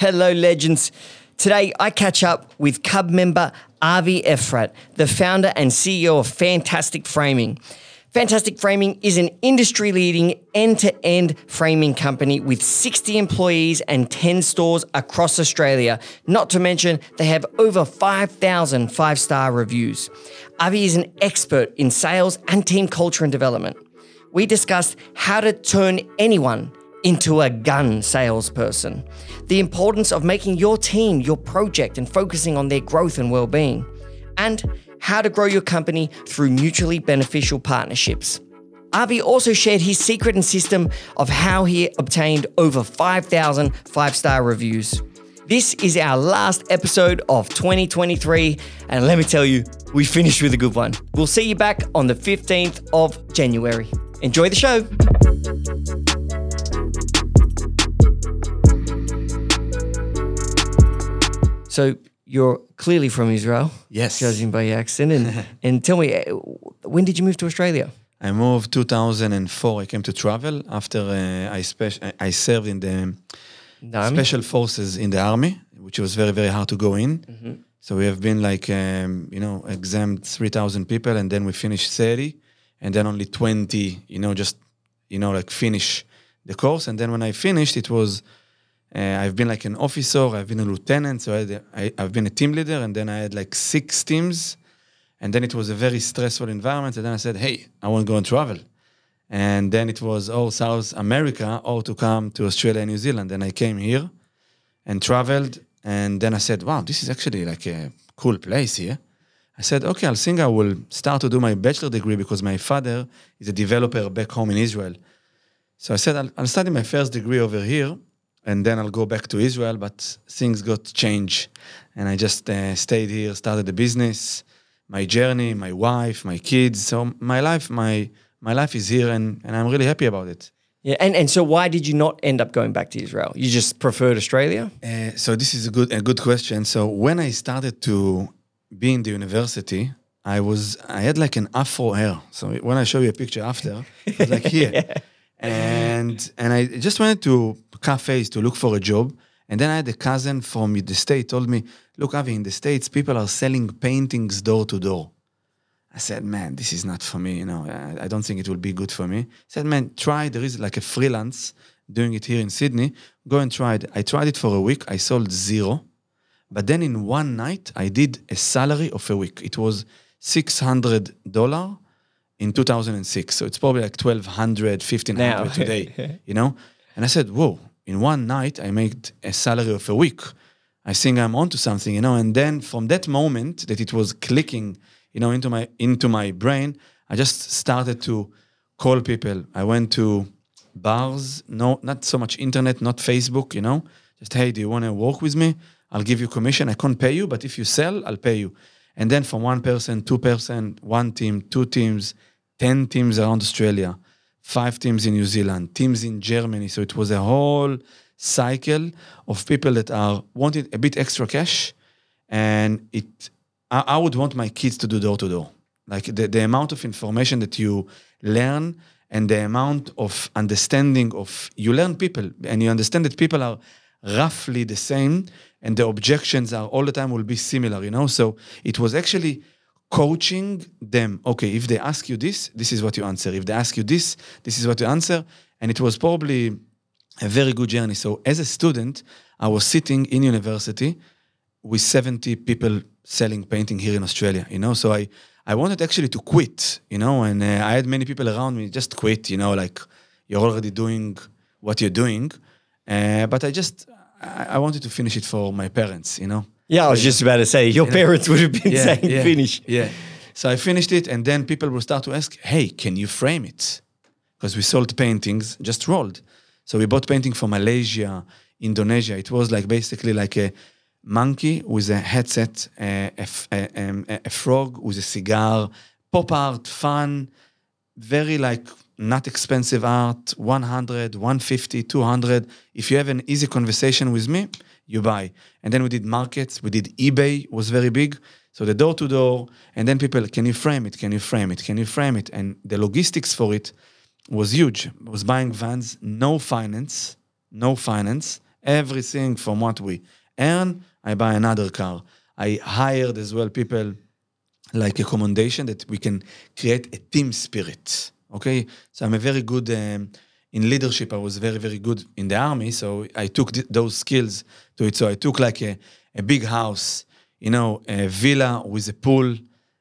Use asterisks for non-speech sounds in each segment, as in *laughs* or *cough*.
Hello, legends. Today, I catch up with Cub member Avi Efrat, the founder and CEO of Fantastic Framing. Fantastic Framing is an industry leading end to end framing company with 60 employees and 10 stores across Australia. Not to mention, they have over 5,000 five star reviews. Avi is an expert in sales and team culture and development. We discussed how to turn anyone into a gun salesperson, the importance of making your team your project and focusing on their growth and well being, and how to grow your company through mutually beneficial partnerships. Avi also shared his secret and system of how he obtained over 5,000 five star reviews. This is our last episode of 2023, and let me tell you, we finished with a good one. We'll see you back on the 15th of January. Enjoy the show. So you're clearly from Israel. Yes. Judging by your accent. And, *laughs* and tell me, uh, when did you move to Australia? I moved 2004. I came to travel after uh, I, spe- I served in the The special forces in the army, which was very very hard to go in. So we have been like um, you know examined 3,000 people, and then we finished 30, and then only 20, you know, just you know like finish the course. And then when I finished, it was uh, I've been like an officer, I've been a lieutenant, so I had I, I've been a team leader, and then I had like six teams, and then it was a very stressful environment. And then I said, hey, I want to go and travel. And then it was oh South America or to come to Australia and New Zealand. And I came here and traveled. And then I said, wow, this is actually like a cool place here. I said, okay, I'll think I will start to do my bachelor degree because my father is a developer back home in Israel. So I said, I'll, I'll study my first degree over here and then I'll go back to Israel. But things got changed. And I just uh, stayed here, started the business, my journey, my wife, my kids. So my life, my, my life is here and, and I'm really happy about it. Yeah, and, and so why did you not end up going back to Israel? You just preferred Australia? Uh, so this is a good a good question. So when I started to be in the university, I was I had like an afro hair. So when I show you a picture after, it was like *laughs* here, and and I just went to cafes to look for a job. And then I had a cousin from the state told me, "Look, Avi, in the states, people are selling paintings door to door." I said, man, this is not for me. You know, I, I don't think it will be good for me. I said, man, try. There is like a freelance doing it here in Sydney. Go and try it. I tried it for a week. I sold zero. But then in one night, I did a salary of a week. It was $600 in 2006. So it's probably like 1200 1500 Now. *laughs* today, *laughs* you know? And I said, whoa, in one night, I made a salary of a week. I think I'm onto something, you know? And then from that moment that it was clicking, you know, into my, into my brain, I just started to call people. I went to bars, no, not so much internet, not Facebook, you know? Just, hey, do you want to work with me? I'll give you commission. I can't pay you, but if you sell, I'll pay you. And then from one person, two person, one team, two teams, 10 teams around Australia, five teams in New Zealand, teams in Germany. So it was a whole cycle of people that are wanted a bit extra cash. And it, I, I would want my kids to do door to door. Like the, the amount of information that you learn and the amount of understanding of, you learn people and you understand that people are roughly the same and the objections are all the time will be similar, you know? So it was actually coaching them. Okay, if they ask you this, this is what you answer. If they ask you this, this is what you answer. And it was probably a very good journey. So as a student, I was sitting in university with 70 people selling painting here in Australia, you know? So I, I wanted actually to quit, you know, and uh, I had many people around me just quit, you know, like you're already doing what you're doing. Uh, but I just, I, I wanted to finish it for my parents, you know? Yeah, I was just about to say, your parents would have been saying yeah, finish. Yeah. So I finished it, and then people will start to ask, "Hey, can you frame it?" Because we sold paintings, just rolled. So we bought painting from Malaysia, Indonesia. It was like basically like a monkey with a headset, a, a a- a frog with a cigar, pop art, fun, very like not expensive art 100 150 200 if you have an easy conversation with me you buy. And then we did markets we did ebay was very big. So the door to door and then people can you frame it? Can you frame it? Can you frame it? And the logistics for it was huge. I was buying vans no finance no finance Everything from what we earn, I buy another car. I hired as well people like accommodation that we can create a team spirit. Okay, so I'm a very good um, in leadership. I was very very good in the army, so I took th- those skills to it. So I took like a, a big house, you know, a villa with a pool,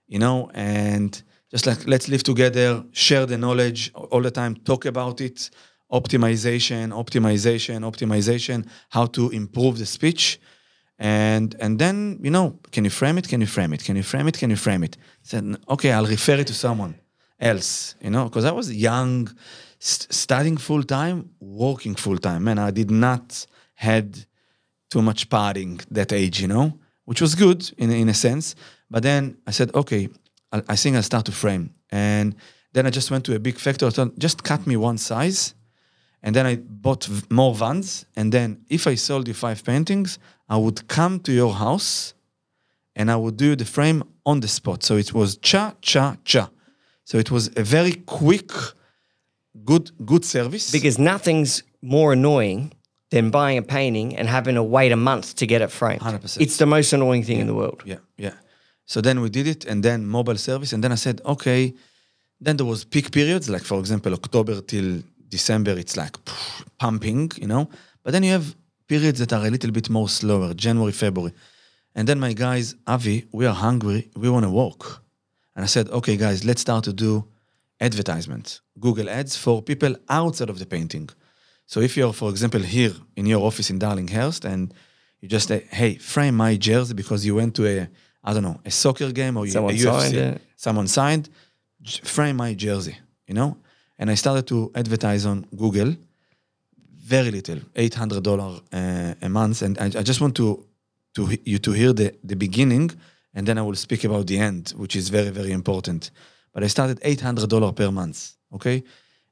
you know, and just like let's live together, share the knowledge all the time, talk about it, optimization, optimization, optimization, how to improve the speech. And and then, you know, can you frame it? Can you frame it? Can you frame it? Can you frame it? Said, okay, I'll refer it to someone else, you know, because I was young, st- studying full time, working full time. And I did not had too much partying that age, you know, which was good in, in a sense. But then I said, okay, I, I think I'll start to frame. And then I just went to a big factory, just cut me one size. And then I bought more vans. And then if I sold you five paintings, I would come to your house and I would do the frame on the spot. So it was cha, cha, cha. So it was a very quick, good, good service. Because nothing's more annoying than buying a painting and having to wait a month to get it framed. 100%. It's the most annoying thing in the world. Yeah, yeah. So then we did it, and then mobile service, and then I said, okay. Then there was peak periods, like for example, October till December, it's like pff, pumping, you know. But then you have periods that are a little bit more slower, January, February. And then my guys, Avi, we are hungry, we want to walk. And I said, okay, guys, let's start to do advertisement, Google ads for people outside of the painting. So if you're, for example, here in your office in Darlinghurst and you just say, hey, frame my jersey because you went to a, I don't know, a soccer game or you, Someone a signed UFC, it. someone signed, frame my jersey, you know? And I started to advertise on Google, very little, $800 uh, a month. And I, I just want to, to you to hear the, the beginning and then I will speak about the end, which is very, very important. But I started $800 per month, okay?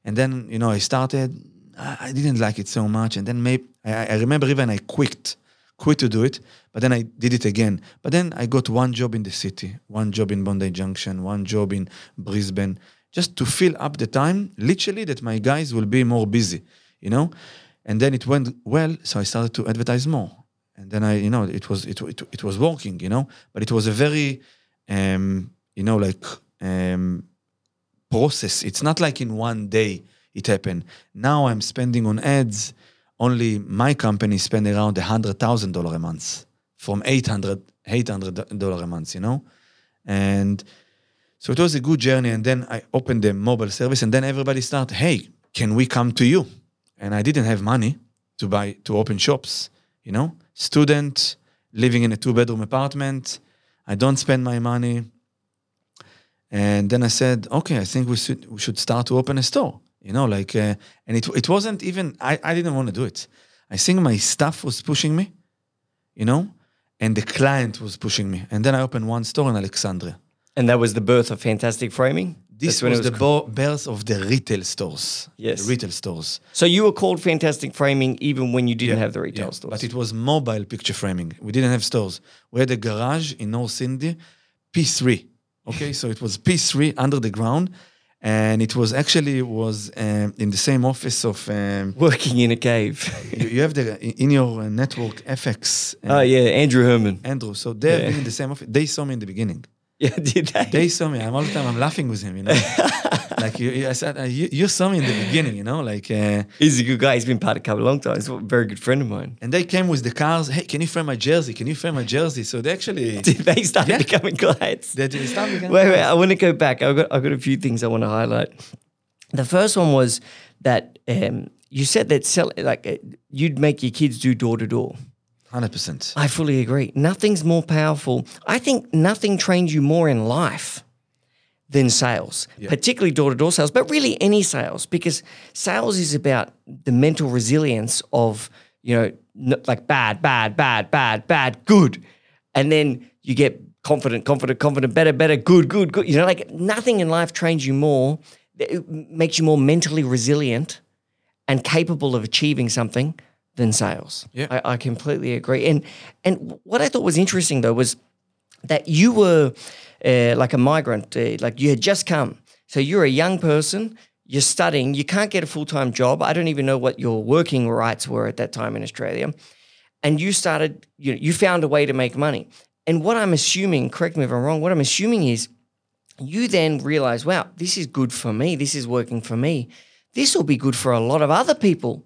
And then, you know, I started, I didn't like it so much. And then maybe, I, I remember even I quit, quit to do it, but then I did it again. But then I got one job in the city, one job in Bondi Junction, one job in Brisbane, just to fill up the time, literally, that my guys will be more busy, you know? And then it went well, so I started to advertise more. And then I, you know, it was it, it, it was working, you know, but it was a very, um, you know, like um, process. It's not like in one day it happened. Now I'm spending on ads. Only my company spend around hundred thousand dollar a month, from 800 dollar a month, you know, and so it was a good journey. And then I opened the mobile service, and then everybody started, hey, can we come to you? And I didn't have money to buy to open shops, you know, student living in a two bedroom apartment. I don't spend my money. And then I said, okay, I think we should we should start to open a store. You know, like, uh, and it it wasn't even I I didn't want to do it. I think my staff was pushing me, you know, and the client was pushing me. And then I opened one store in Alexandria. And that was the birth of Fantastic Framing. This when was, the bo- birth of the retail stores. Yes. the retail stores. So you were called Fantastic Framing even when you didn't Yeah, have the retail yeah, stores. But it was mobile picture framing. We didn't have stores. We had a garage in North Sydney, P3. Okay, so it was P3 under the ground, and it was actually was um, in the same office of. Um, Working in a cave. *laughs* you, you have the in your uh, network FX. uh, oh yeah, Andrew Herman. Andrew. So they've Yeah. in the same office. They saw me in the beginning. Yeah, *laughs* did they? They saw me. I'm all the time. I'm laughing with him. You know, *laughs* like you, you- I said, uh, you, you saw me in the beginning. You know, like. Uh, He's a good guy. He's been part of Cub a long time. He's a very good friend of mine. and they came with the cars. Hey, can you frame my jersey? Can you frame my jersey? So they actually. *laughs* Did they start Yeah. becoming clients? They did start becoming Wait, wait. I want to go back. I've got, I've got a few things I want to highlight. The first one was that um, you said that sell, like uh, you'd make your kids do door to door. Hundred percent. I fully agree. Nothing's more powerful. I think nothing trains you more in life than sales, particularly door to door sales, but really any sales, because sales is about the mental resilience of, you know, like bad, bad, bad, bad, bad, good. And then you get confident, confident, confident, better, better, good, good, good. You know, like nothing in life trains you more, it makes you more mentally resilient and capable of achieving something than sales. Yeah. I, I completely agree. And and what I thought was interesting though was that you were uh, like a migrant, uh, like you had just come. So you're a young person. you're studying, you can't get a full time job. I don't even know what your working rights were at that time in Australia. And you started, you know, you found a way to make money. And what I'm assuming, correct me if I'm wrong, what I'm assuming is you then realize, wow, this is good for me. This is working for me. This will be good for a lot of other people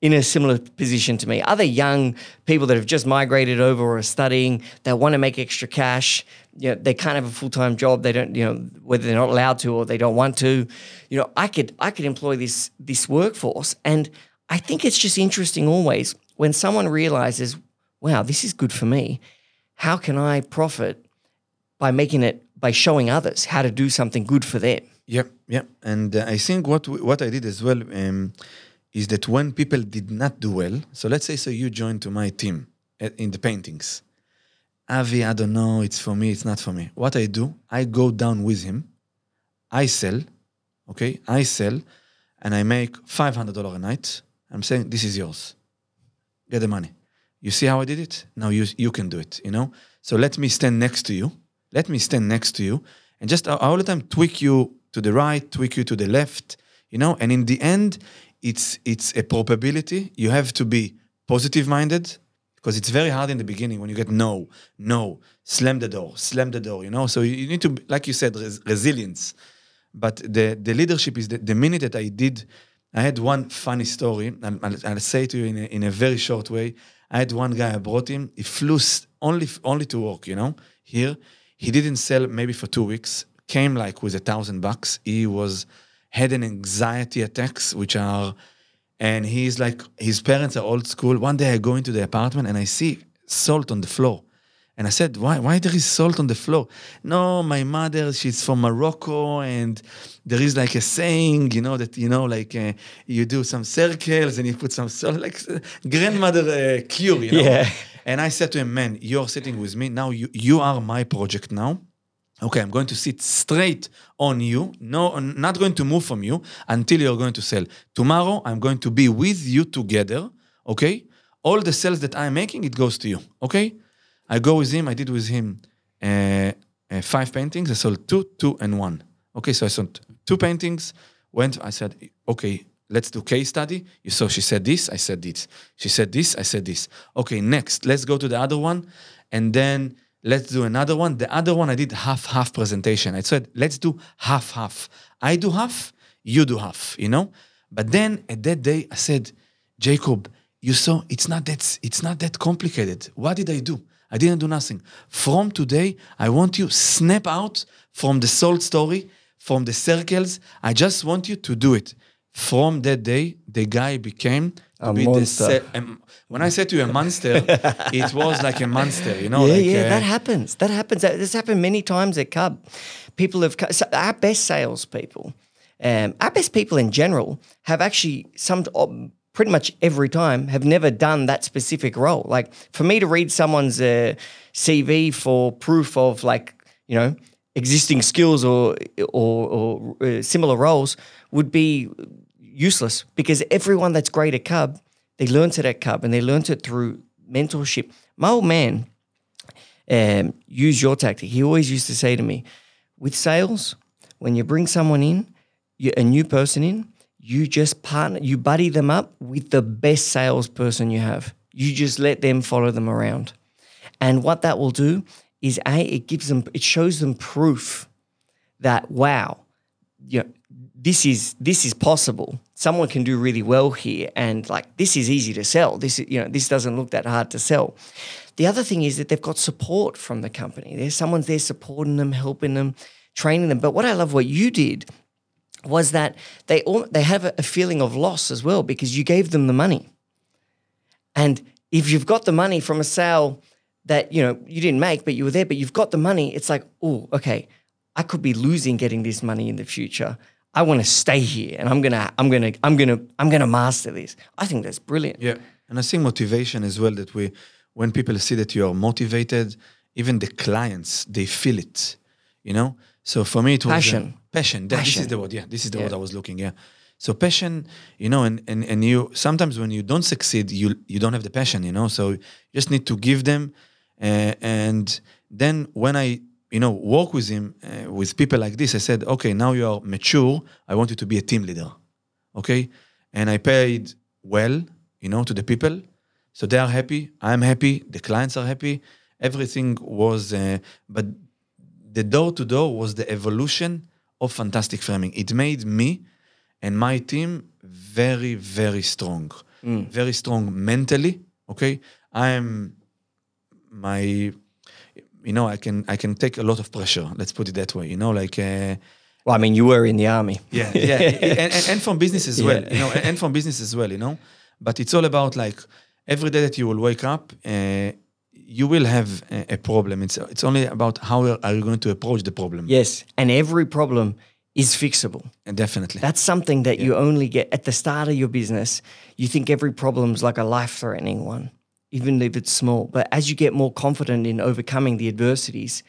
in a similar position to me. Other young people that have just migrated over or are studying, they want to make extra cash. You know, they can't have a full time job. They don't, you know, whether they're not allowed to or they don't want to. You know, I could I could employ this this workforce, and I think it's just interesting always when someone realizes, wow, this is good for me. How can I profit by making it by showing others how to do something good for them? Yep, yep. And uh, I think what we- what I did as well um, is that when people did not do well, so let's say so you joined to my team in the paintings. Avi, I don't know, it's for me, it's not for me. What I do, I go down with him, I sell, okay, I sell, and I make five hundred dollar a night. I'm saying this is yours. Get the money. You see how I did it? Now you you can do it. You know. So let me stand next to you. Let me stand next to you, and just all the time tweak you to the right, tweak you to the left. You know. And in the end, it's it's a probability. You have to be positive minded because it's very hard in the beginning when you get no, no, slam the door, slam the door. You know. So you, need to, like you said, res- resilience. But the the leadership is the, the minute that I did. I had one funny story. I'll, I'll, I'll say to you in a, in a very short way. I had one guy. I brought him. He flew only only to work. You know, here he didn't sell maybe for two weeks. Came like with a thousand bucks. He was had an anxiety attacks, which are, and he's like his parents are old school. One day I go into the apartment and I see salt on the floor. And I said, why, why there is salt on the floor? No, my mother, she's from Morocco, and there is like a saying, you know, that, you know, like uh, you do some circles and you put some salt, *laughs* like uh, grandmother uh, cure, you know? Yeah. And I said to him, man, you're sitting with me. Now you, you are my project now. Okay, I'm going to sit straight on you. No, I'm not going to move from you until you're going to sell. Tomorrow, I'm going to be with you together. Okay, all the sales that I'm making, it goes to you. Okay, I go with him. I did with him uh, uh, five paintings. I sold two, two, and one. Okay, so I sold two paintings. Went. I said, okay, let's do case study. You saw she said this. I said this. She said this. I said this. Okay, next, let's go to the other one, and then let's do another one. The other one I did half half presentation. I said, let's do half half. I do half, you do half, you know? But then at that day I said, Jacob, you saw it's not that it's not that complicated. What did I do? I didn't do nothing. From today, I want you snap out from the salt story, from the circles. I just want you to do it. From that day, the guy became to A be monster. um, when I said to you a monster, *laughs* it was like a monster, you know. yeah, like, yeah, uh, that happens. That happens. This happened many times at Cub. People have so our best salespeople, um, our best people in general, have actually some um, pretty much every time have never done that specific role. Like for me to read someone's uh, CV for proof of like you know existing skills or or, or uh, similar roles would be useless because everyone that's great at Cub, they learnt it at Cub and they learnt it through mentorship. My old man um, use your tactic. He always used to say to me, with sales, when you bring someone in, you, a new person in, you just partner, you buddy them up with the best salesperson you have. You just let them follow them around. And what that will do is A, it gives them, it shows them proof that, wow, you know, this is this is possible. Someone can do really well here, and like this is easy to sell. This you know this doesn't look that hard to sell. The other thing is that they've got support from the company. There's someone's there supporting them, helping them, training them. But what I love what you did was that they all they have a, feeling of loss as well because you gave them the money. And if you've got the money from a sale that you know you didn't make, but you were there, but you've got the money, it's like, oh, okay, I could be losing getting this money in the future. I want to stay here, and I'm gonna, I'm gonna, I'm gonna, I'm gonna master this. I think that's brilliant. Yeah, and I think motivation as well. That we, when people see that you are motivated, even the clients they feel it. You know. So for me, it was uh, Passion. passion. That- This is the word. Yeah, this is the Yeah. word I was looking. Yeah. So passion, you know, and, and and you sometimes when you don't succeed, you you don't have the passion, you know. So you just need to give them, uh, and then when I you know, work with him, uh, with people like this, I said, okay, now you are mature. I want you to be a team leader. Okay. And I paid well, you know, to the people. So they are happy. I'm happy. The clients are happy. Everything was, uh, but the door to door was the evolution of fantastic framing. It made me and my team very, very strong. Very strong mentally. Okay. I am my you know i can i can take a lot of pressure let's put it that way you know like uh, Well, I mean, you were in the army. yeah yeah and, *laughs* and, and from business as well Yeah. you know and, and from business as well you know but it's all about like every day that you will wake up uh, you will have a, a problem it's it's only about how are you going to approach the problem Yes, and every problem is fixable. and definitely That's something that you only get at the start of your business. You think every problem's like a life threatening one, even if it's small. But as you get more confident in overcoming the adversities,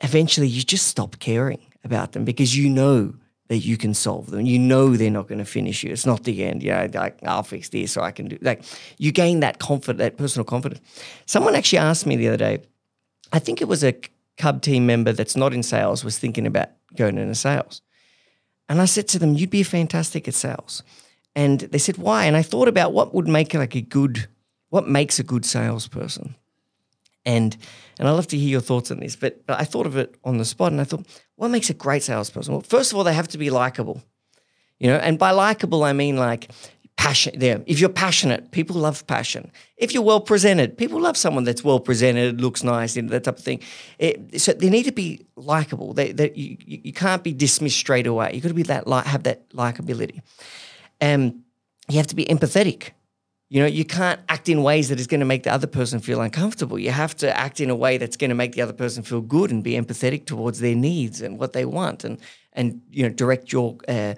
eventually you just stop caring about them because you know that you can solve them. You know they're not going to finish you. It's not the end. Know, like I'll fix this or I can do like you gain that confidence, that personal confidence. Someone actually asked me the other day, I think it was a Cub team member that's not in sales was thinking about going into sales. And I said to them, You'd be fantastic at sales. And they said, Why? And I thought about what would make like a good, what makes a good salesperson. And and I'd love to hear your thoughts on this, but, but I thought of it on the spot and I thought, what makes a great salesperson? Well, first of all, they have to be likable. You know, and by likable I mean like passion there. If you're passionate, people love passion. If you're well presented, people love someone that's well presented, looks nice, you know, that type of thing. It, so they need to be likable. They, they, you, you can't be dismissed straight away. You've got to be that li- have that likability. Um, you have to be empathetic. You know, you can't act in ways that is going to make the other person feel uncomfortable. You have to act in a way that's going to make the other person feel good and be empathetic towards their needs and what they want, and and you know, direct your uh,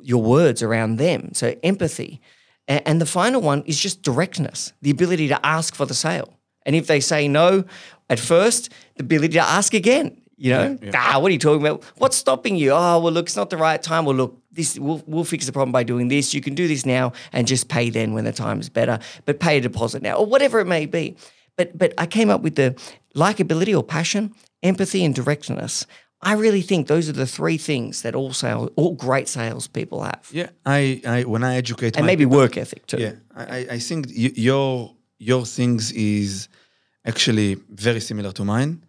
your words around them. So empathy, and the final one is just directness, the ability to ask for the sale. And if they say no at first, the ability to ask again. You know, ah, what are you talking about? What's stopping you? Oh, well, look, it's not the right time. Well, look, this we'll, we'll fix the problem by doing this. You can do this now and just pay then when the time is better, but pay a deposit now or whatever it may be. But but I came up with the likability or passion, empathy, and directness. I really think those are the three things that all sales, all great salespeople have, yeah i i when i educate and maybe work ethic too. Yeah, I, I- I think your your things is actually very similar to mine.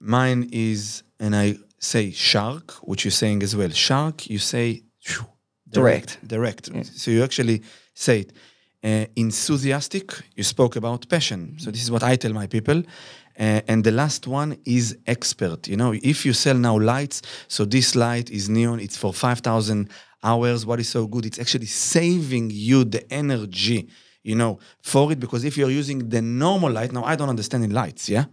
Mine is, and I say shark, which you're saying as well. Shark, you say phew, Direct. direct. So you actually say it. Uh, enthusiastic, you spoke about passion. So this is what I tell my people. Uh, and the last one is expert. You know, if you sell now lights, so this light is neon, it's for 5,000 hours. What is so good? It's actually saving you the energy, you know, for it. Because if you're using the normal light, now I don't understand in lights, yeah?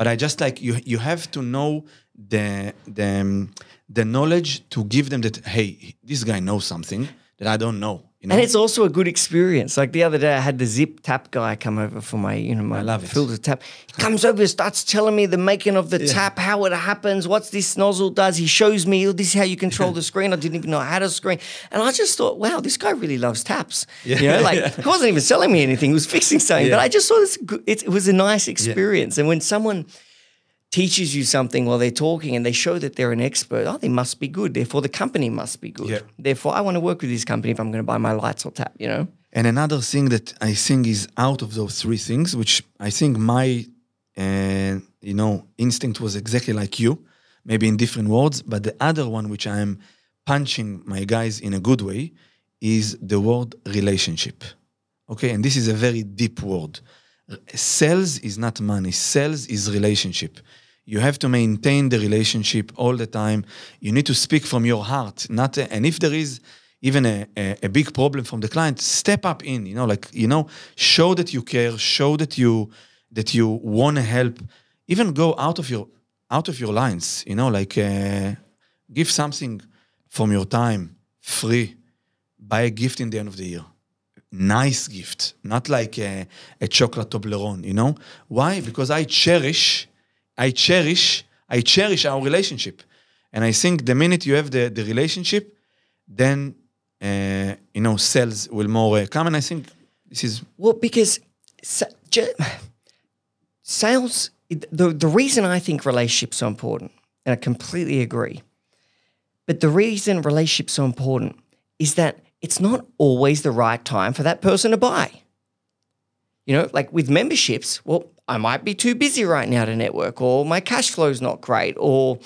But I just like, you, you have to know the, the, the knowledge to give them that, hey, this guy knows something that I don't know. You know? And it's also a good experience. Like the other day, I had the zip tap guy come over for my, you know, my love it. filter tap. He comes over, starts telling me the making of the tap, how it happens, what's this nozzle does. He shows me, oh, this is how you control the *laughs* screen. I didn't even know how to screen. And I just thought, wow, this guy really loves taps. You know, like he wasn't even selling me anything; he was fixing something. But I just thought it's good. It, it was a nice experience. And when someone teaches you something while they're talking and they show that they're an expert, oh, they must be good. Therefore, the company must be good. Yeah. Therefore, I want to work with this company if I'm going to buy my lights or tap, you know? And another thing that I think is out of those three things, which I think my, uh, you know, instinct was exactly like you, maybe in different words, but the other one which I'm punching my guys in a good way is the word relationship. Okay, and this is a very deep word. Sales is not money. Sales is relationship. You have to maintain the relationship all the time. You need to speak from your heart, not. and if there is even a, a, a big problem from the client, step up in. You know, like you know, show that you care. Show that you that you want to help. Even go out of your out of your lines. You know, like uh, give something from your time free. Buy a gift in the end of the year nice gift, not like a, a chocolate Toblerone, you know? Why? Because I cherish, I cherish, I cherish our relationship. And I think the minute you have the, the relationship, then, uh, you know, sales will more uh, come. And I think this is, Well, because sales, the, the reason I think relationships are important and I completely agree. But the reason relationships are important is that it's not always the right time for that person to buy. You know, like with memberships, well, I might be too busy right now to network, or my cash flow is not great, or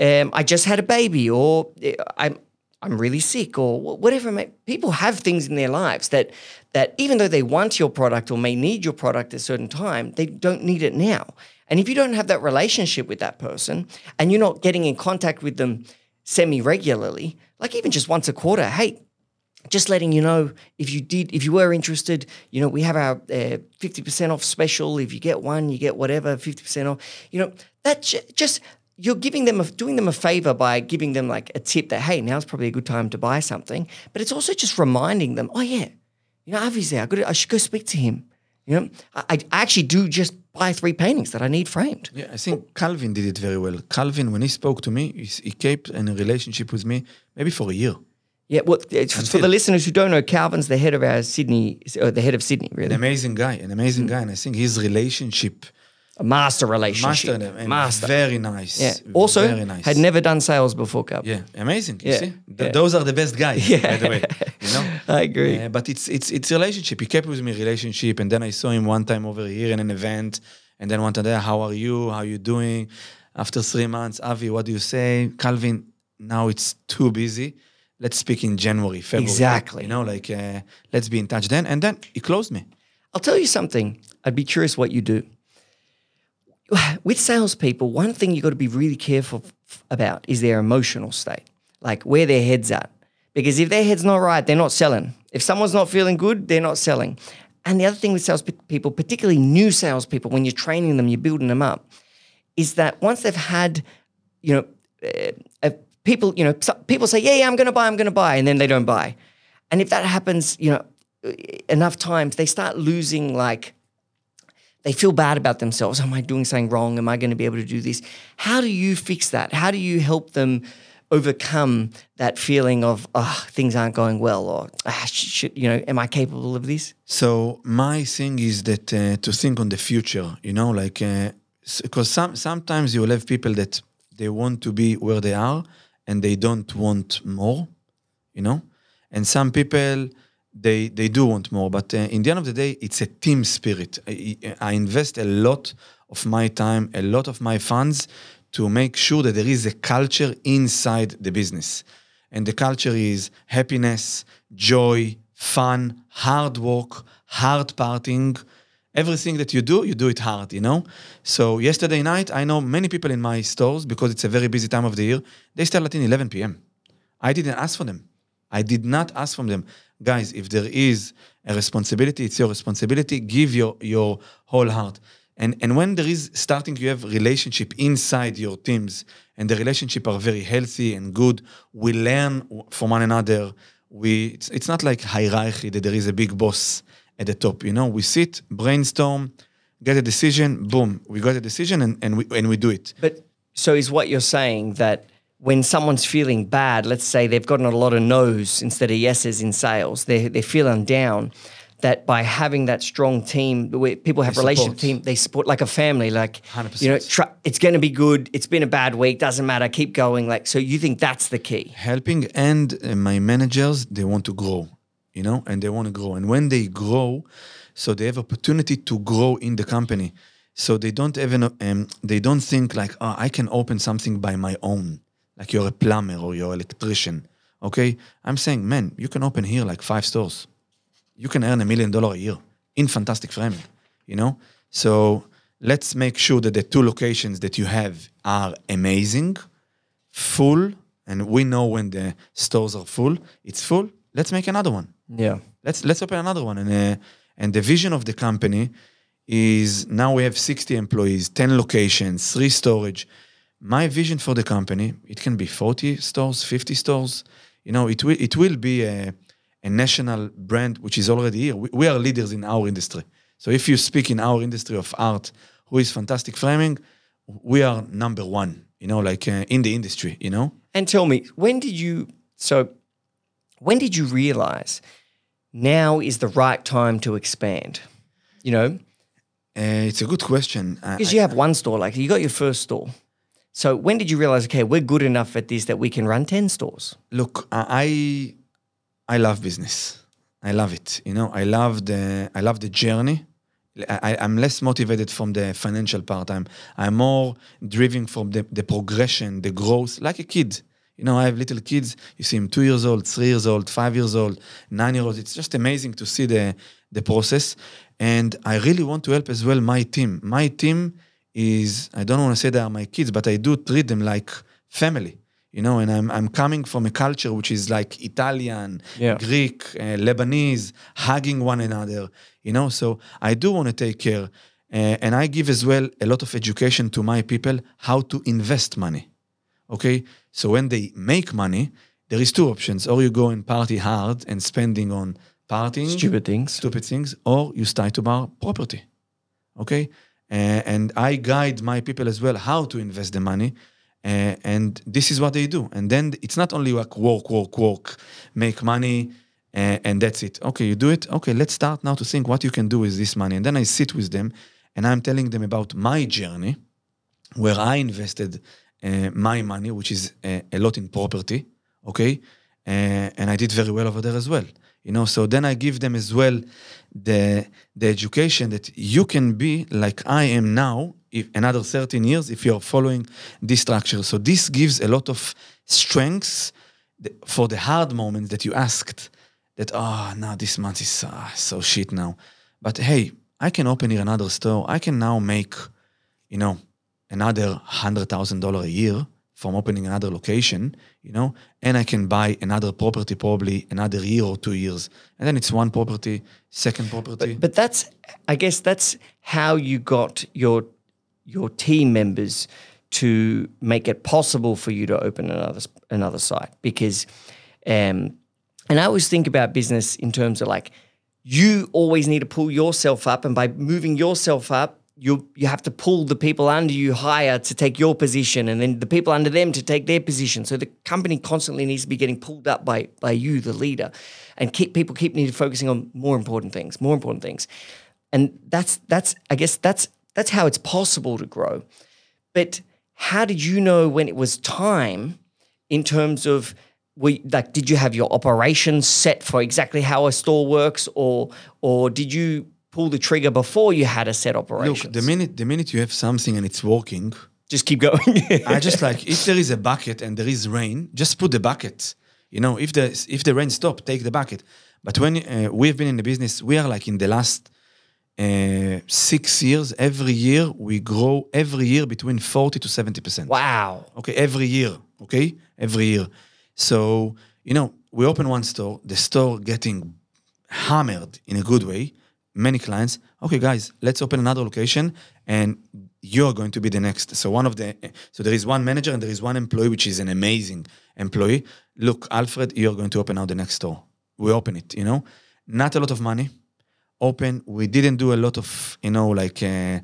um, I just had a baby, or uh, I'm I'm really sick, or whatever. People have things in their lives that that even though they want your product or may need your product at a certain time, they don't need it now. And if you don't have that relationship with that person, and you're not getting in contact with them semi regularly, like even just once a quarter, hey, just letting you know if you did if you were interested you know we have our uh, 50% off special. If you get one you get whatever 50% off. You know that j- just you're giving them a, doing them a favor by giving them like a tip that hey now's probably a good time to buy something. But it's also just reminding them oh yeah you know Avi's there. I, got I should go speak to him. You know I, I actually do just buy three paintings that I need framed. Yeah, I think Calvin did it very well. Calvin, when he spoke to me, he, he kept in a relationship with me maybe for a year. Yeah well it's for the listeners who don't know Calvin's the head of our Sydney or the head of Sydney really. An amazing guy, an amazing guy, and I think his relationship, a master relationship master, master very nice. Yeah. Also, very nice. had never done sales before, Cub. Yeah, amazing. You Yeah, see, Th- yeah. those are the best guys. yeah. by the way, *laughs* you know. I agree. Uh, but it's it's it's relationship. He kept with me relationship, and then I saw him one time over here in an event, and then one time there, how are you? How are you doing? After three months, Avi, what do you say? Calvin, now it's too busy. Let's speak in January, February. Exactly. You know, like uh, let's be in touch then. And then he closed me. I'll tell you something. I'd be curious what you do. With salespeople, one thing you've got to be really careful f- about is their emotional state, like where their head's at. Because if their head's not right, they're not selling. If someone's not feeling good, they're not selling. And the other thing with salespeople, particularly new salespeople, when you're training them, you're building them up, is that once they've had, you know, uh, people, you know, people say, yeah, yeah, I'm going to buy, I'm going to buy, and then they don't buy. And if that happens, you know, uh, enough times, they start losing like they feel bad about themselves. Am I doing something wrong? Am I going to be able to do this? How do you fix that? How do you help them overcome that feeling of, ah, things aren't going well, or ah, you know, am I capable of this? So my thing is that uh, to think on the future, you know, like because some sometimes you will have people that they want to be where they are and they don't want more, you know, and some people they they do want more, but uh, in the end of the day, it's a team spirit. I, I invest a lot of my time, a lot of my funds to make sure that there is a culture inside the business. And the culture is happiness, joy, fun, hard work, hard partying. Everything that you do, you do it hard, you know? So yesterday night, I know many people in my stores, because it's a very busy time of the year, they start at 11 p.m. I didn't ask for them. I did not ask from them. Guys, if there is a responsibility, it's your responsibility. Give your, your whole heart. And, and when there is starting, you have relationship inside your teams, and the relationship are very healthy and good. We learn from one another. We it's, it's not like hierarchy that there is a big boss at the top. You know, we sit, brainstorm, get a decision. Boom, we got a decision, and, and we and we do it. But so is what you're saying that when someone's feeling bad, let's say they've gotten a lot of no's instead of yeses in sales, they're, they're feeling down, that by having that strong team, where people have They relationship support. team, they support like a family, like, 100%. you know, it's going to be good. It's been a bad week. Doesn't matter. Keep going. Like, so you think that's the key? helping and uh, my managers they want to grow you know and they want to grow. And when they grow so they have opportunity to grow in the company. So they don't even um, they don't think like oh, i can open something by my own. Like you're a plumber or you're an electrician okay? I'm saying man you can open here like five stores. You can earn a million dollar a year in fantastic framing you know? So let's make sure that the two locations that you have are amazing full and we know when the stores are full it's full. Let's make another one Yeah. let's let's open another one. And uh, and the vision of the company is now we have 60 employees 10 locations 3 storage. My vision for the company it can be 40 stores 50 stores. You know it will it will be a, a national brand which is already here. We, we are leaders in our industry. So if you speak in our industry of art who is fantastic framing? We are number one you know like uh, in the industry you know? And tell me, when did you, so when did you realize now is the right time to expand? You know, uh, it's a good question because you have one store, like you got your first store. So when did you realize, okay, we're good enough at this that we can run 10 stores? Look, I I love business. I love it. You know, I love the I love the journey. I, I'm less motivated from the financial part. I'm I'm more driven from the, the progression, the growth, like a kid. You know, I have little kids. You see them two years old, three years old, five years old, nine years old. It's just amazing to see the the process. And I really want to help as well my team. My team is I don't want to say they are my kids, but I do treat them like family. You know, and I'm I'm coming from a culture which is like Italian, Yeah. Greek, uh, Lebanese, hugging one another. You know, so I do want to take care, uh, and I give as well a lot of education to my people how to invest money. Okay, so when they make money, there is two options: or you go and party hard and spending on partying, Stupid things. stupid things, or you start to buy property. Okay, Uh, and I guide my people as well how to invest the money. Uh, and this is what they do. And then it's not only like work, work, work, make money, uh, and that's it. Okay, you do it. Okay, let's start now to think what you can do with this money. And then I sit with them and I'm telling them about my journey, where I invested uh, my money, which is uh, a lot in property. Okay, uh, and I did very well over there as well. You know, so then I give them as well the the education that you can be like I am now. If another 13 years, if you're following this structure, so this gives a lot of strengths for the hard moments that you asked. That oh, now this month is uh, so shit now, but hey, I can open here another store. I can now make, you know, another hundred thousand dollar a year from opening another location, you know, and I can buy another property probably another year or two years, and then it's one property, second property. But that's, I guess, that's how you got your your team members to make it possible for you to open another another site because, um, and I always think about business in terms of like you always need to pull yourself up, and by moving yourself up. You, you have to pull the people under you higher to take your position, and then the people under them to take their position. So the company constantly needs to be getting pulled up by by you, the leader, and keep people keep needing focusing on more important things, more important things and that's that's I guess that's that's how it's possible to grow. But how did you know when it was time in terms of we like did you have your operations set for exactly how a store works or or did you pull the trigger before you had a set operations? Look, the minute the minute you have something and it's working, just keep going. *laughs* I just like if there is a bucket and there is rain, just put the bucket. You know, if the if the rain stop, take the bucket. But when uh, we've been in the business, we are like in the last uh, six years. Every year we grow. Every year between forty to seventy percent. wow. Okay, every year. Okay, every year. So you know, we open one store. The store getting hammered in a good way. Many clients. Okay, guys, let's open another location, and you're going to be the next. So one of the so there is one manager and there is one employee, which is an amazing employee. Look, Alfred, you're going to open now the next store. We open it. You know, not a lot of money. Open. We didn't do a lot of you know like. Uh,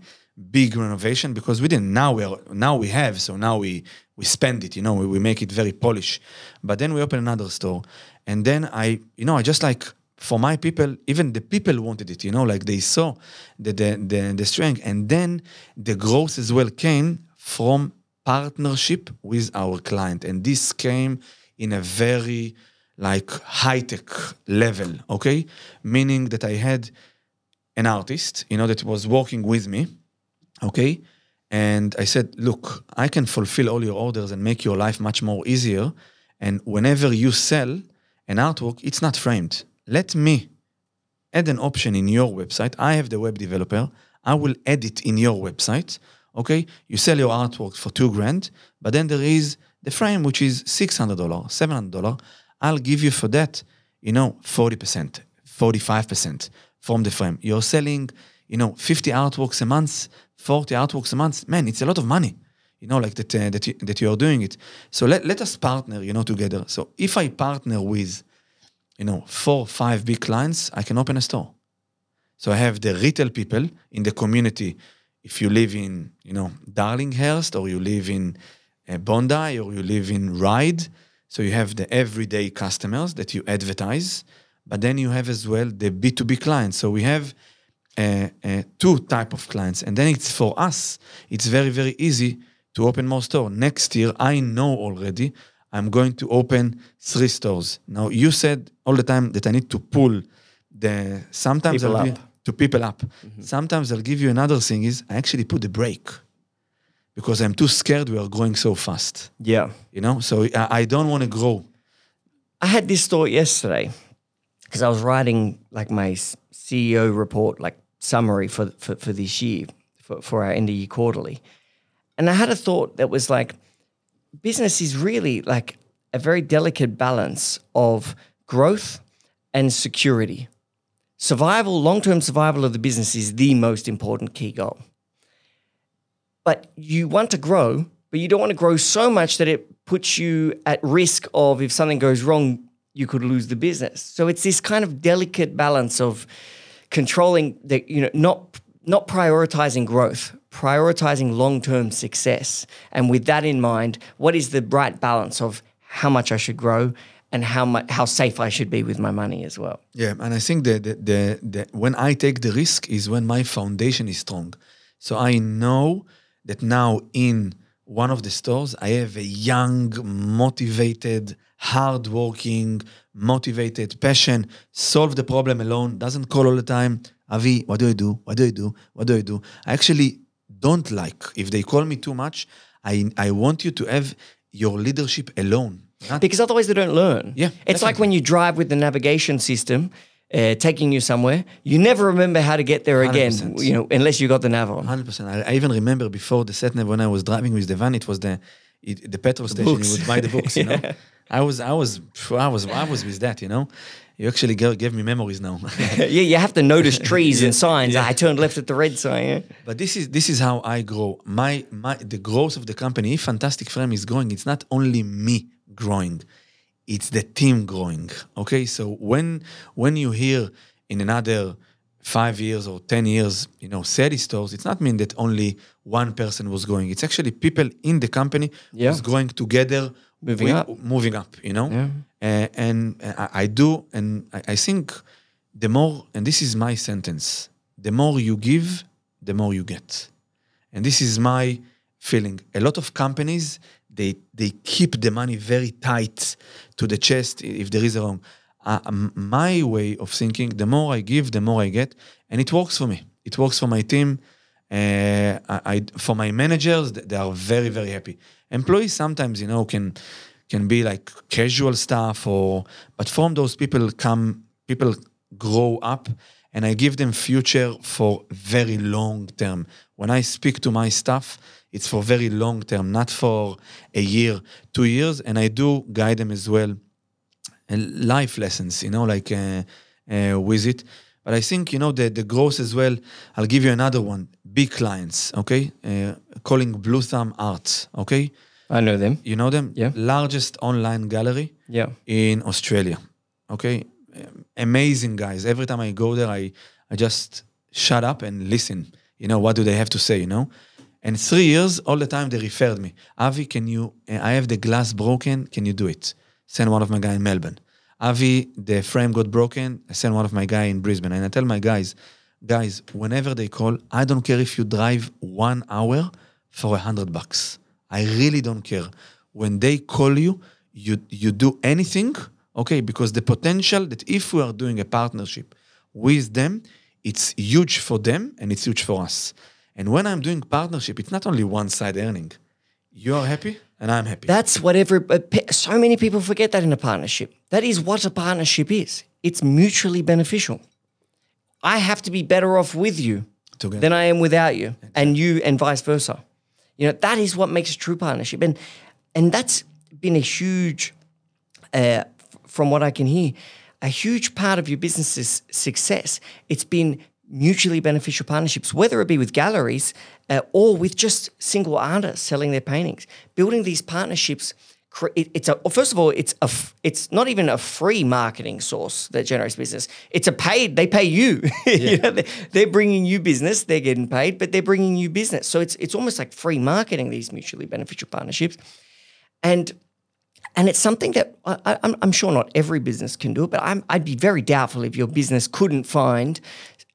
big renovation because we didn't now we are now we have so now we we spend it you know we, we make it very polish but then we open another store and then i you know i just like for my people even the people wanted it you know like they saw the the the, the strength. And then the growth as well came from partnership with our client. And this came in a very like high tech level okay? Meaning that i had an artist you know that was working with me okay? And i said look i can fulfill all your orders and make your life much more easier. And whenever you sell an artwork it's not framed let me add an option in your website. I have the web developer. I will add it in your website okay? You sell your artwork for two grand but then there is the frame which is $600 $700 i'll give you for that you know 40% 45% from the frame. You're selling you know 50 artworks a month 40 artworks a month. Man it's a lot of money you know like that uh, that, you, that you are doing it. So let, let us partner you know together. So if i partner with you know four five big clients i can open a store. So i have the retail people in the community. If you live in you know darlinghurst or you live in uh, bondi or you live in Ryde so you have the everyday customers that you advertise but then you have as well the b2b clients. So we have uh, uh, two type of clients and then it's for us it's very very easy to open more store. Next year, I know already I'm going to open three stores. Now, you said all the time that I need to pull the sometimes People I'll up. gi- to people up. Mm-hmm. Sometimes I'll give you another thing is I actually put the brake because I'm too scared we are growing so fast. Yeah. You know, so I, I don't want to grow. I had this thought yesterday because I was writing like my CEO report, like summary for, for, for this year, for, for our end of year quarterly. And I had a thought that was like, business is really like a very delicate balance of growth and security. Survival, long term survival of the business is the most important key goal. But you want to grow, but you don't want to grow so much that it puts you at risk of if something goes wrong, you could lose the business. So it's this kind of delicate balance of controlling the, you know, not not prioritizing growth, prioritizing long-term success. And with that in mind, what is the right balance of how much I should grow and how much how safe I should be with my money as well. Yeah, and I think that the, the, the when I take the risk is when my foundation is strong. So I know that now in one of the stores I have a young, motivated, hardworking, motivated, passion, solve the problem alone, doesn't call all the time. Avi, what do I do? What do I do? What do I do? I actually don't like if they call me too much. I I want you to have your leadership alone. Because otherwise they don't learn. Yeah, It's like when you drive with the navigation system uh, taking you somewhere, you never remember how to get there again, 100%. you know, unless you got the nav on. Hundred percent. I, I even remember before the set nav when I was driving with the van, it was the it, the petrol station. books. You would buy the books. You *laughs* know, I was I was I was I was with that. You know, you actually gave, me memories now. *laughs* yeah, you have to notice trees and *laughs* signs. I turned left at the red sign. Yeah? but this is this is how I grow. My my the growth of the company. If Fantastic Frame is growing, it's not only me growing, it's the team growing. Okay, so when when you hear in another five years or ten years, you know, Sadie stores, it's not mean that only one person was going. It's actually people in the company Yeah. was going together, Moving with- up. moving up. You know, Yeah. Uh, and I, I do, and I, I think the more, and this is my sentence, the more you give, the more you get. And this is my feeling. A lot of companies, they they keep the money very tight to the chest if there is a wrong. Uh, my way of thinking, the more I give, the more I get, and it works for me. It works for my team. Uh, I, for my managers, they are very very happy. Employees sometimes, you know, can can be like casual stuff, or but from those people come people grow up, and I give them future for very long term. When I speak to my staff, it's for very long term, not for a year, two years, and I do guide them as well and life lessons, you know, like uh, uh, with it. But I think, you know, the, the growth as well, I'll give you another one. Big clients, okay? Uh, calling Blue Thumb Arts, okay? I know them. You know them? Yeah. Largest online gallery Yeah. in Australia, okay? Um, Amazing guys. Every time I go there, I, I just shut up and listen. You know, what do they have to say, you know? And three years, all the time they referred me. Avi, can you, I have the glass broken, can you do it? Send one of my guy in Melbourne. Avi, the frame got broken, I send one of my guy in Brisbane. And I tell my guys, guys, whenever they call, I don't care if you drive one hour for a hundred bucks. I really don't care. When they call you, you you do anything, okay? Because the potential that if we are doing a partnership with them, it's huge for them and it's huge for us. And when I'm doing partnership, it's not only one side earning. You are happy and I'm happy. That's what every, uh, so many people forget that in a partnership. That is what a partnership is. It's mutually beneficial. I have to be better off with you Together. than I am without you, and you, and vice versa. You know that is what makes a true partnership, and and that's been a huge, uh, from what I can hear, a huge part of your business's success. It's been mutually beneficial partnerships, whether it be with galleries uh, or with just single artists selling their paintings. Building these partnerships, it, it's a well, first of all, it's a it's not even a free marketing source that generates business. It's a paid. They pay you. *laughs* you know, they- they're bringing you business. They're getting paid, but they're bringing you business. So it's it's almost like free marketing. These mutually beneficial partnerships, and and it's something that I, I- I'm, I'm sure not every business can do it, but I'm, I'd be very doubtful if your business couldn't find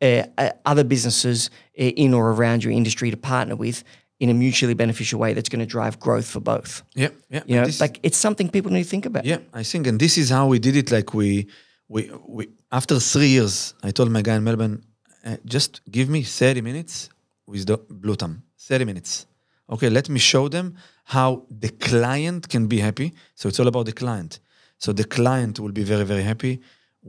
uh, uh, other businesses uh, in or around your industry to partner with in a mutually beneficial way that's going to drive growth for both. Yeah, yeah. You know, like it's something people need to think about. Yeah, I think, and this is how we did it. Like we, we, we. After three years, I told my guy in Melbourne, uh, just give me thirty minutes with the Blue Bluetam. Thirty minutes. Okay, let me show them how the client can be happy. So it's all about the client. So the client will be very, very happy.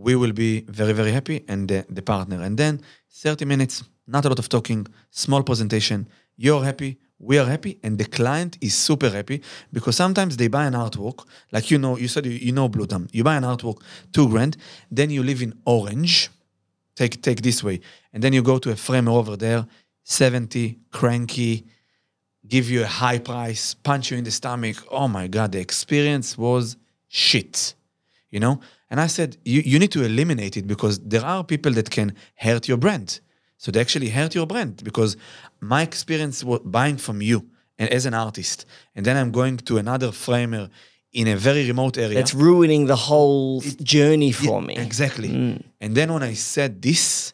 We will be very, very happy, and the, the partner. And then thirty minutes, not a lot of talking, small presentation. You're happy, we are happy and the client is super happy because sometimes they buy an artwork like you know you said you, you know blue Thumb. you buy an artwork two grand then you live in orange take take this way and then you go to a framer over there 70 cranky give you a high price punch you in the stomach oh my god the experience was shit you know and i said you, you need to eliminate it because there are people that can hurt your brand so they actually hurt your brand because my experience was buying from you and as an artist and then i'm going to another framer in a very remote area It's ruining the whole journey for me. Exactly. Mm. And then when I said this,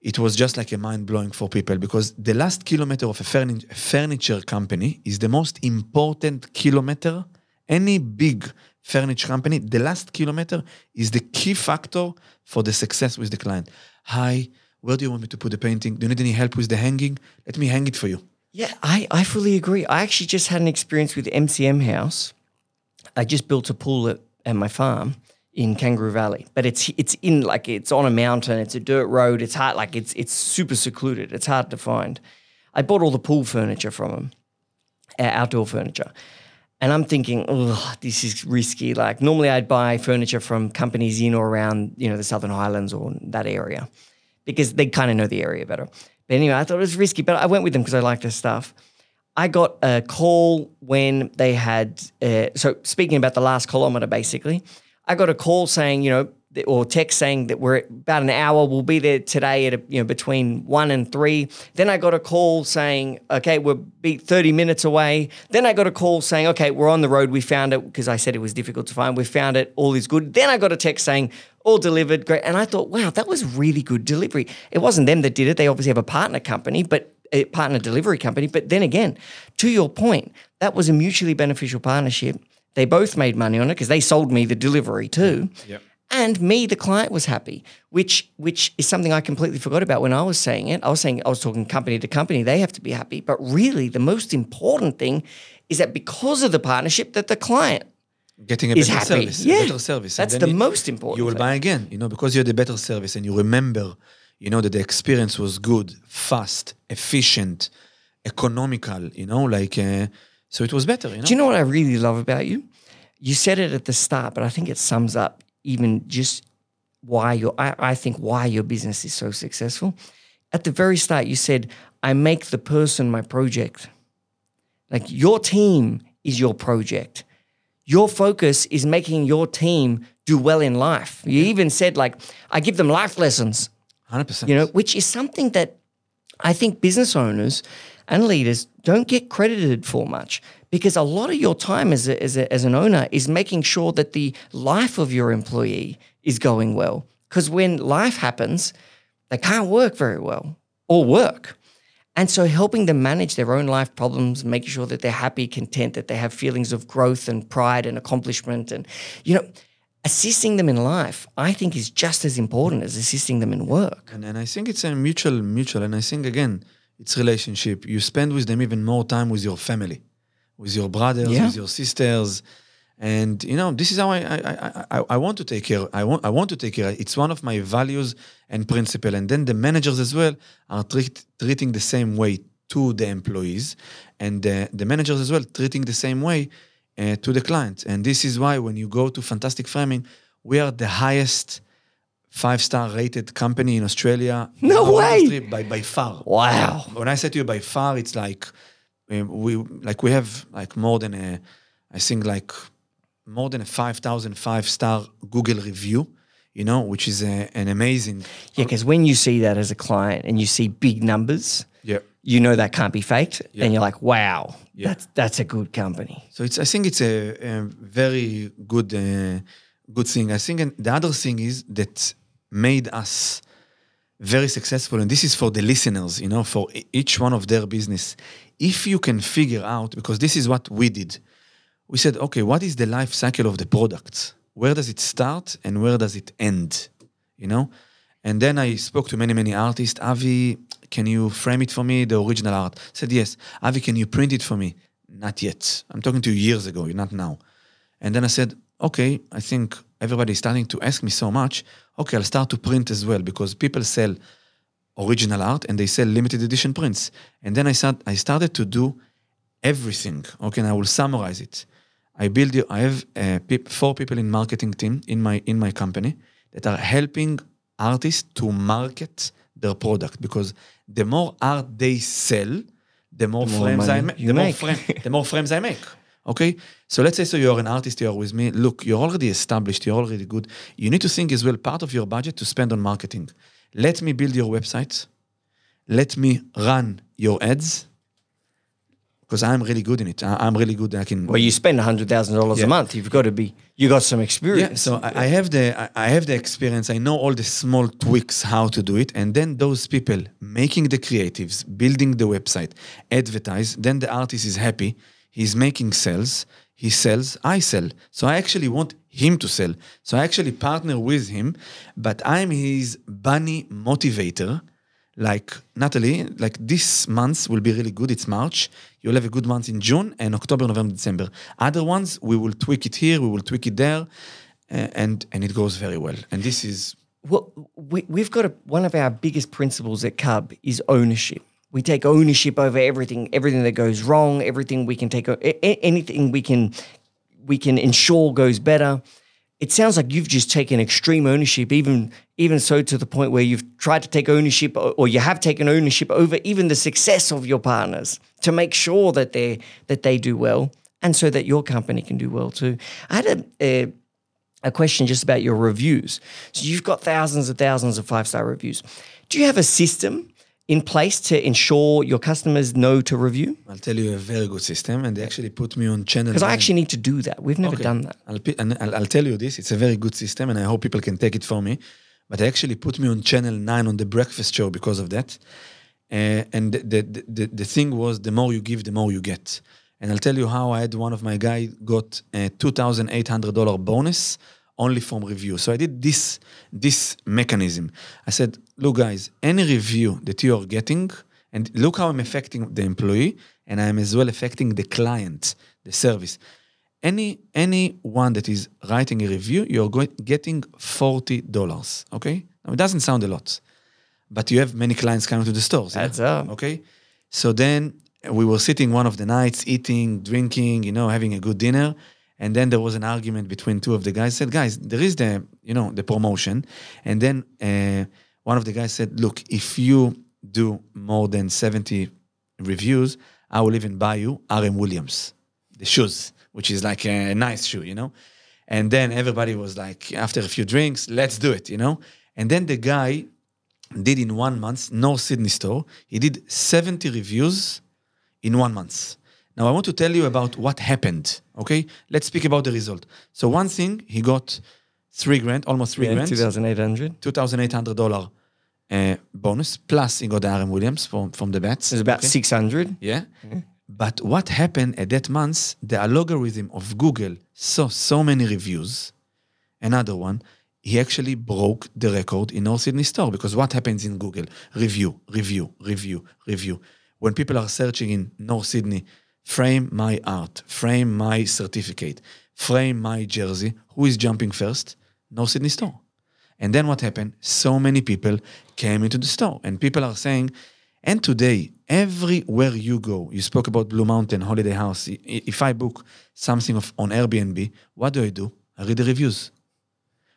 it was just like a mind blowing for people because the last kilometer of a furni- a furniture company is the most important kilometer. Any big furniture company, the last kilometer is the key factor for the success with the client. Hi, where do you want me to put the painting? Do you need any help with the hanging? Let me hang it for you. Yeah, I, I fully agree. I actually just had an experience with MCM House. I just built a pool at, at my farm in Kangaroo Valley, but it's it's in like it's on a mountain. It's a dirt road. It's hard, like it's it's super secluded. It's hard to find. I bought all the pool furniture from them, uh, outdoor furniture, and I'm thinking, oh, this is risky. Like normally, I'd buy furniture from companies in or around you know the Southern Highlands or that area, because they kind of know the area better. But anyway, I thought it was risky, but I went with them because I like their stuff. I got a call when they had, uh, so speaking about the last kilometer, basically, I got a call saying, you know, or text saying that we're about an hour. We'll be there today at a, you know between one and three. Then I got a call saying, okay, we're be thirty minutes away. Then I got a call saying, okay, we're on the road. We found it because I said it was difficult to find. We found it. All is good. Then I got a text saying, all delivered, great. And I thought, wow, that was really good delivery. It wasn't them that did it. They obviously have a partner company, but a partner delivery company. But then again, to your point, that was a mutually beneficial partnership. They both made money on it because they sold me the delivery too. Yep. And me, the client, was happy, which which is something I completely forgot about when I was saying it. I was saying I was talking company to company; they have to be happy. But really, the most important thing is that because of the partnership, that the client Getting a is better happy. service. Yeah, a better service. That's the you- most important. you will thing. buy again, you know, because you had a better service and you remember, you know, that the experience was good, fast, efficient, economical, you know, like, uh, so it was better, you know. Do you know what I really love about you? You said it at the start, but I think it sums up even just why your I, I think why your business is so successful. At the very start, you said, I make the person my project. Like your team is your project. Your focus is making your team do well in life. You even said, like, I give them life lessons 100%. you know, which is something that I think business owners and leaders don't get credited for much because a lot of your time as, a, as, a, as an owner is making sure that the life of your employee is going well. Because when life happens, they can't work very well or work. And so helping them manage their own life problems, making sure that they're happy, content, that they have feelings of growth and pride and accomplishment and, you know, assisting them in life, I think is just as important as assisting them in work. And, and I think it's a mutual, mutual. And I think, again, it's relationship. You spend with them even more time with your family, with your brothers, Yeah. with your sisters. And you know, this is how I I, I, I I want to take care. I want I want to take care. It's one of my values and principle. And then the managers as well are treat, treating the same way to the employees, and the, the managers as well treating the same way uh, to the client. And this is why when you go to Fantastic Framing, we are the highest five star rated company in Australia. No way! industry by by far. Wow. When I say to you by far, it's like we like we have like more than a, I think like more than a 5,000 five star Google review, you know, which is a, an amazing. Yeah, because when you see that as a client and you see big numbers, Yeah. you know that can't be faked, Yeah. and you're like, wow, Yeah. that's that's a good company. So it's I think it's a, a very good uh, good thing. I think and the other thing is that made us very successful, and this is for the listeners, you know, for each one of their business. If you can figure out, because this is what we did, we said, okay, what is the life cycle of the products Where does it start and where does it end? You know? And then I spoke to many, many artists. Avi, can you frame it for me, the original art? I said, yes. Avi, can you print it for me? Not yet. I'm talking to you years ago, not now. And then I said, okay, I think everybody's starting to ask me so much. Okay, I'll start to print as well because people sell original art and they sell limited edition prints. And then I start, I started to do everything. Okay, and I will summarize it. I build. I have uh, peop- four people in marketing team in my in my company that are helping artists to market their product because the more art they sell, the more, more frames I money you The more, make. frame, the more frames I make. Okay, so let's say so you're an artist, you're with me. Look, you're already established, you're already good. You need to think as well part of your budget to spend on marketing. Let me build your website. Let me run your ads because I'm really good in it. I, I'm really good. I can. Well, you spend hundred thousand dollars a month. You've got to be. You got some experience. Yeah, so I, I have the I, I have the experience. I know all the small tweaks how to do it, and then those people making the creatives, building the website, advertise. Then the artist is happy. He's making sales. He sells. I sell. So I actually want him to sell. So I actually partner with him, but I'm his bunny motivator. Like Natalie, like this month will be really good. It's March. You'll have a good month in June and October, November, December. Other ones, we will tweak it here, we will tweak it there, uh, and and it goes very well. And this is Well, we, we've got a, one of our biggest principles at Cub is ownership. We take ownership over everything, everything that goes wrong, everything we can take, anything we can, we can ensure goes better. It sounds like you've just taken extreme ownership, even even so to the point where you've tried to take ownership, or you have taken ownership over even the success of your partners to make sure that they that they do well, and so that your company can do well too. I had a, a a question just about your reviews. So you've got thousands and thousands of five star reviews. Do you have a system in place to ensure your customers know to review? I'll tell you a very good system, and they actually put me on channel. Because I actually need to do that. We've never Okay. done that. I'll, and I'll, I'll tell you this. It's a very good system, and I hope people can take it from me. But they actually put me on channel nine on the breakfast show because of that. Uh, and the, the, the, the thing was, the more you give, the more you get. And I'll tell you how I had one of my guys got a two thousand eight hundred dollar bonus only from review. So I did this this mechanism. I said, look, guys, any review that you are getting, and look how I'm affecting the employee, and I'm as well affecting the client, the service any anyone that is writing a review, you're going, getting forty dollars. Okay, now it doesn't sound a lot, but you have many clients coming to the stores. yeah? Up. Uh, okay, so then we were sitting one of the nights, eating, drinking, you know, having a good dinner, and then there was an argument between two of the guys. Said, guys, there is the you know the promotion, and then uh, one of the guys said, look, if you do more than seventy reviews, I will even buy you RM Williams, the shoes, which is like a nice shoe, you know. And then everybody was like, after a few drinks, let's do it, you know. And then the guy did in one month, North Sydney store, he did 70 reviews in one month. Now I want to tell you about what happened. Okay, let's speak about the result. So one thing, he got three grand, almost three Yeah, grand, 2,800. two thousand eight hundred dollar uh, bonus plus he got RM Williams from from the bets. It's about Okay? 600. Yeah. But what happened at that month, the algorithm of Google saw so many reviews. Another one, he actually broke the record in North Sydney store because what happens in Google? Review, review, review, review. When people are searching in North Sydney, frame my art, frame my certificate, frame my jersey, who is jumping first? North Sydney store. And then what happened? So many people came into the store, and people are saying, and today, everywhere you go, you spoke about Blue Mountain Holiday House. If I book something on Airbnb, what do I do? I read the reviews.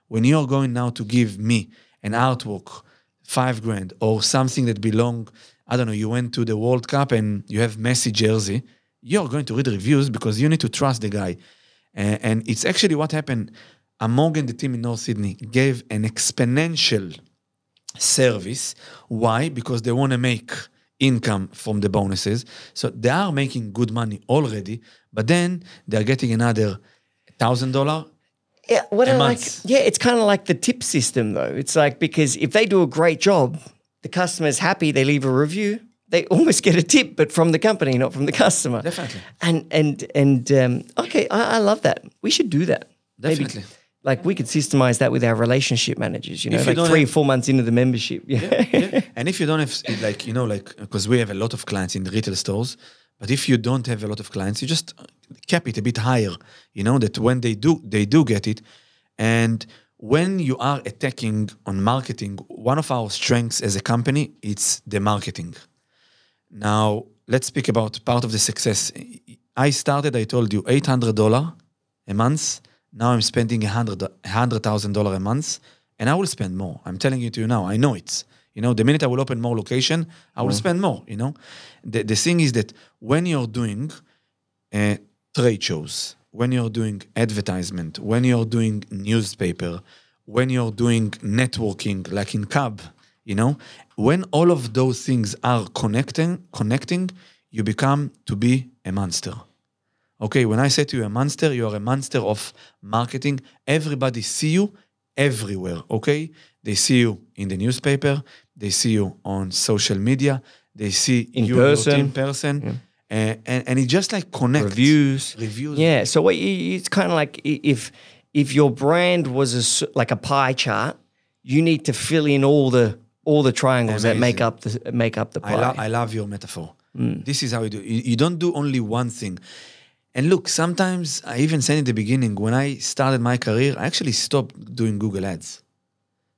When you're going now to give me an artwork, five grand, or something that belong, I don't know, you went to the World Cup and you have Messi jersey, you're going to read reviews because you need to trust the guy. A- and it's actually what happened. Among and the team in North Sydney gave an exponential service. Why? Because they want to make income from the bonuses. So they are making good money already, but then they're getting another thousand dollar. Yeah, what I like, yeah, it's kind of like the tip system though. It's like because if they do a great job, the customer's happy, they leave a review. They *laughs* almost get a tip, but from the company, not from the customer. Definitely. And and and um, okay, I, I love that. We should do that. Maybe- Definitely. like we could systemize that with our relationship managers. You know, If like three, have- four months into the membership. Yeah. *laughs* yeah. And if you don't have like you know like because we have a lot of clients in retail stores, but if you don't have a lot of clients, you just cap it a bit higher. You know that when they do they do get it, and when you are attacking on marketing, one of our strengths as a company it's the marketing. Now let's speak about part of the success. I started. I told you eight hundred dollar a month. Now I'm spending a hundred hundred thousand dollar a month, and I will spend more. I'm telling you to you now. I know it. You know, the minute I will open more location, I will spend more. You know, the the thing is that when you're doing uh, trade shows, when you're doing advertisement, when you're doing newspaper, when you're doing networking, like in Cub, you know, when all of those things are connecting, connecting, you become to be a monster. Okay, when I say to you a monster, you are a monster of marketing. Everybody see you everywhere. Okay, they see you in the newspaper, they see you on social media, they see In you person. team person, and, and and it just like connects Reviews. reviews. Yeah. So what you, it's kind of like if if your brand was a, like a pie chart, you need to fill in all the all the triangles that make up the make up the pie. I, lo- I love your metaphor. This is how you do. You, you don't do only one thing. And look, sometimes I even said in the beginning when I started my career, I actually stopped doing Google Ads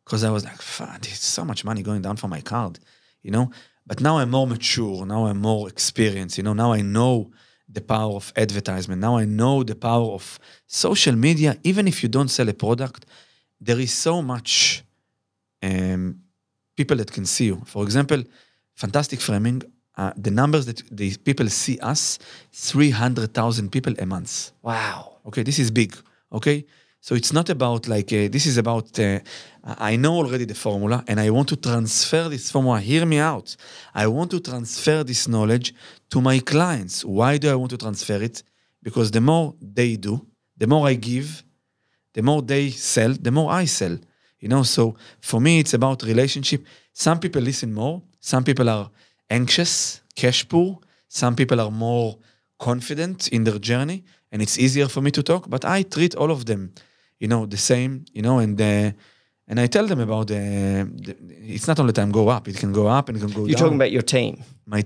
because I was like, "Fuck, there's so much money going down for my card," you know. But now I'm more mature. Now I'm more experienced. You know. Now I know the power of advertisement. Now I know the power of social media. Even if you don't sell a product, there is so much um, people that can see you. For example, fantastic framing. Uh, the numbers that the people see us, 300,000 people a month. wow. Okay, this is big. Okay, so it's not about like uh, this is about. Uh, I know already the formula, and I want to transfer this formula. Hear me out. I want to transfer this knowledge to my clients. Why do I want to transfer it? Because the more they do, the more I give, the more they sell, the more I sell. You know, so for me, it's about relationship. Some people listen more. Some people are anxious, cash poor. Some people are more confident in their journey, and it's easier for me to talk. But I treat all of them, you know, the same. You know, and uh, and I tell them about the, the. It's not only time go up; it can go up and it can go down. You're down. talking about your team, my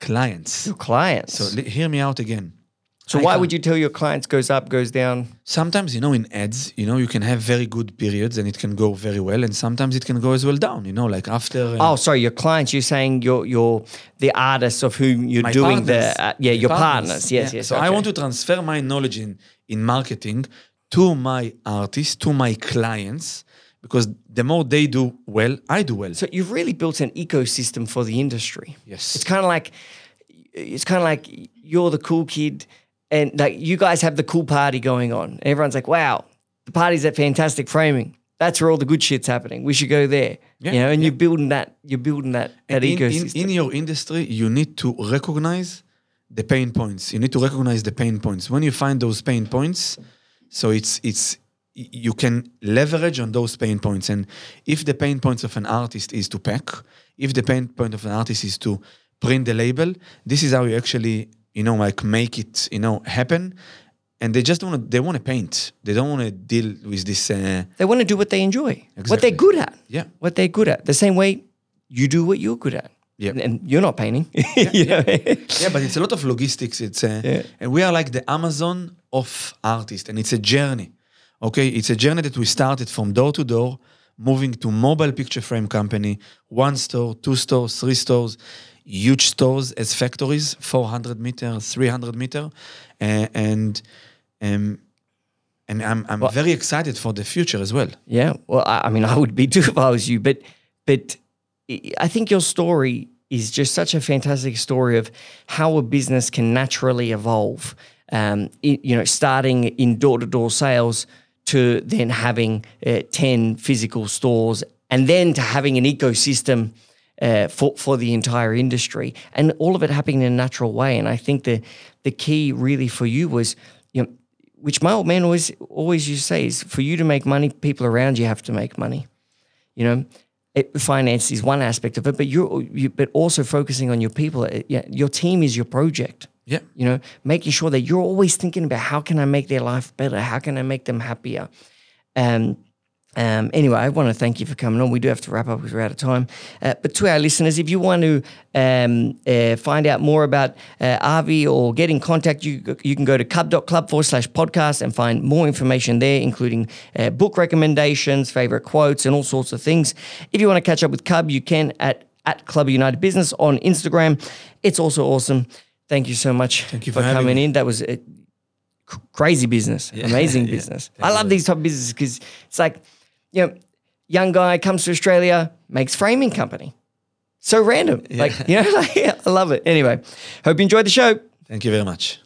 clients. your clients. So li- hear me out again. So I why can't- would you tell your clients goes up, goes down? sometimes you know in ads you know you can have very good periods and it can go very well and sometimes it can go as well down you know like after uh, Oh, sorry, your clients. You're saying your your the artists of whom you're doing partners. the uh, yeah your partners. Yes, Yeah. yes. so i want to transfer my knowledge in in marketing to my artists to my clients because the more they do well i do well So you've really built an ecosystem for the industry. Yes. It's kind of like it's kind of like you're the cool kid and like you guys have the cool party going on. Everyone's like, "Wow, the party's at Fantastic Framing. That's where all the good shit's happening. We should go there." Yeah, you know, and yeah. you're building that you're building that that in, in, ecosystem. in your industry you need to recognize the pain points you need to recognize the pain points when you find those pain points so it's it's you can leverage on those pain points and if the pain points of an artist is to pack if the pain point of an artist is to print the label this is how you actually you know like make it you know happen and they just want to they want to paint they don't want to deal with this uh, they want to do what they enjoy, what they're good at. yeah What they're good at. The same way you do what you're good at. Yeah. And, and you're not painting. *laughs* You know? yeah, but it's a lot of logistics. It's uh, Yeah. and we are like the Amazon of artists, and it's a journey. Okay, it's a journey that we started from door to door, moving to mobile picture frame company, one store, two stores, three stores, huge stores as factories, 400 meter, 300 meter, uh, and um, and I'm I'm very excited for the future as well. Yeah, well, I, I mean, I would be too if I was you, but but I- think your story is just such a fantastic story of how a business can naturally evolve. Um, you know, starting in door to door sales to then having uh, ten physical stores, and then to having an ecosystem. Uh, for for the entire industry, and all of it happening in a natural way, and I think the the key really for you was, you know, which my old man always always used to say is for you to make money, people around you have to make money. You know, it, finance is one aspect of it, but you're you, but also focusing on your people. Yeah, your team is your project. Yeah. You know, making sure that you're always thinking about how can I make their life better? How can I make them happier? And um, anyway, I want to thank you for coming on. We do have to wrap up because we're out of time. Uh, but to our listeners, if you want to um, uh, find out more about uh, Avi or get in contact, you you can go to cub.club forward slash podcast and find more information there, including uh, book recommendations, favorite quotes, and all sorts of things. If you want to catch up with Cub, you can at at Club United Business on Instagram. It's also awesome. Thank you so much Thank you for, for coming me. in. That was c- crazy business, amazing Yeah. business. I love these type of businesses because it's like, you know, young guy comes to Australia, makes framing company. So random. Like, you know, *laughs* like, I love it. Anyway, hope you enjoyed the show. Thank you very much.